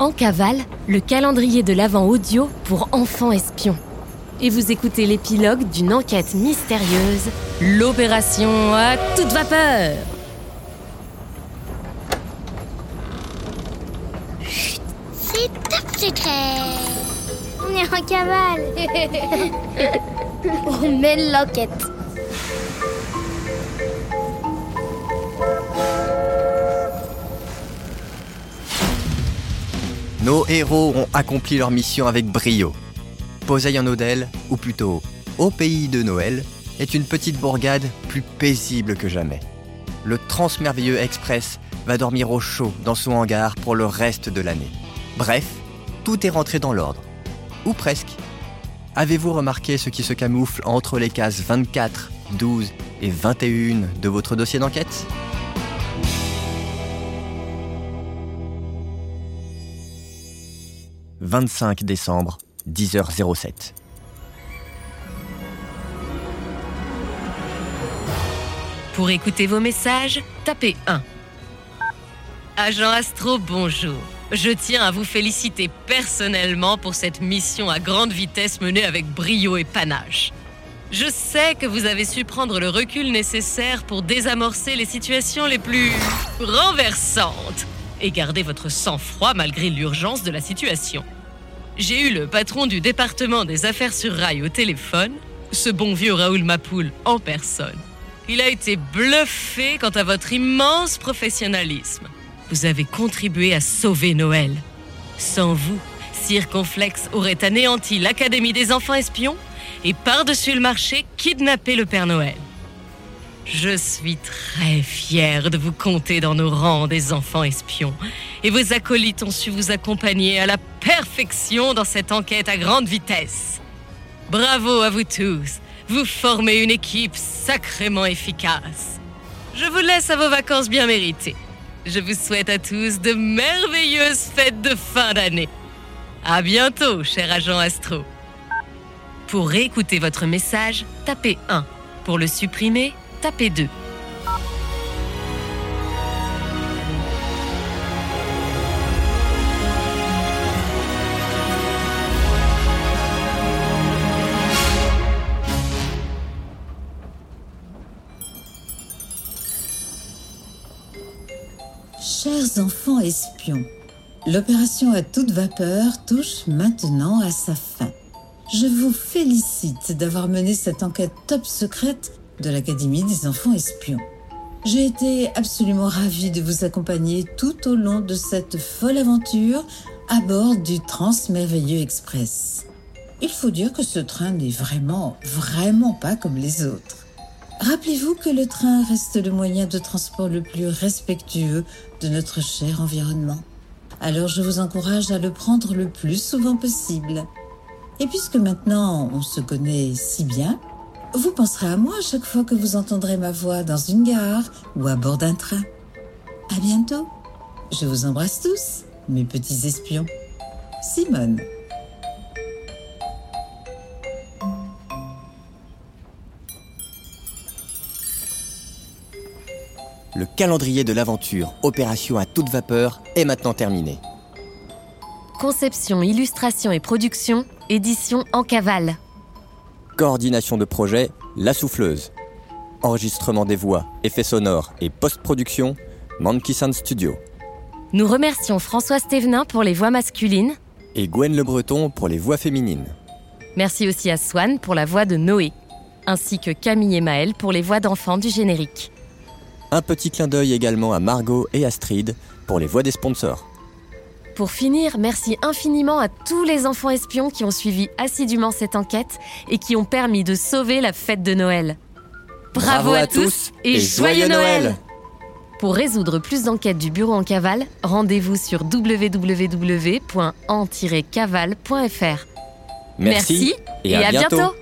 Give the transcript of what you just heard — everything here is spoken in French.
En cavale, le calendrier de l'Avent audio pour enfants espions. Et vous écoutez l'épilogue d'une enquête mystérieuse, l'opération à toute vapeur. C'est top secret On est en cavale On mène l'enquête Nos héros ont accompli leur mission avec brio. Poseille en Odelle, ou plutôt au pays de Noël, est une petite bourgade plus paisible que jamais. Le Transmerveilleux Express va dormir au chaud dans son hangar pour le reste de l'année. Bref, tout est rentré dans l'ordre. Ou presque. Avez-vous remarqué ce qui se camoufle entre les cases 24, 12 et 21 de votre dossier d'enquête? 25 décembre, 10h07. Pour écouter vos messages, tapez 1. Agent Astro, bonjour. Je tiens à vous féliciter personnellement pour cette mission à grande vitesse menée avec brio et panache. Je sais que vous avez su prendre le recul nécessaire pour désamorcer les situations les plus renversantes et garder votre sang-froid malgré l'urgence de la situation. J'ai eu le patron du département des affaires sur rail au téléphone, ce bon vieux Raoul Mapoul en personne. Il a été bluffé quant à votre immense professionnalisme. Vous avez contribué à sauver Noël. Sans vous, Circonflex aurait anéanti l'Académie des enfants espions et par-dessus le marché kidnappé le Père Noël. Je suis très fière de vous compter dans nos rangs des enfants espions. Et vos acolytes ont su vous accompagner à la perfection dans cette enquête à grande vitesse. Bravo à vous tous. Vous formez une équipe sacrément efficace. Je vous laisse à vos vacances bien méritées. Je vous souhaite à tous de merveilleuses fêtes de fin d'année. À bientôt, cher agent Astro. Pour réécouter votre message, tapez 1. Pour le supprimer, tapez 2. Chers enfants espions, l'opération à toute vapeur touche maintenant à sa fin. Je vous félicite d'avoir mené cette enquête top secrète de l'Académie des enfants espions. J'ai été absolument ravie de vous accompagner tout au long de cette folle aventure à bord du Transmerveilleux Express. Il faut dire que ce train n'est vraiment, vraiment pas comme les autres. Rappelez-vous que le train reste le moyen de transport le plus respectueux de notre cher environnement. Alors je vous encourage à le prendre le plus souvent possible. Et puisque maintenant on se connaît si bien, vous penserez à moi chaque fois que vous entendrez ma voix dans une gare ou à bord d'un train. À bientôt. Je vous embrasse tous, mes petits espions. Simone. Le calendrier de l'aventure Opération à toute vapeur est maintenant terminé. Conception, illustration et production, édition en cavale. Coordination de projet, La Souffleuse. Enregistrement des voix, effets sonores et post-production, Monkey Sound Studio. Nous remercions François Stévenin pour les voix masculines. Et Gwen Le Breton pour les voix féminines. Merci aussi à Swan pour la voix de Noé, ainsi que Camille et Maël pour les voix d'enfants du générique. Un petit clin d'œil également à Margot et Astrid pour les voix des sponsors. Pour finir, merci infiniment à tous les enfants espions qui ont suivi assidûment cette enquête et qui ont permis de sauver la fête de Noël. Bravo, à, tous et, joyeux Noël Pour résoudre plus d'enquêtes du bureau en cavale, rendez-vous sur www.en-cavale.fr. Merci, et, à, bientôt.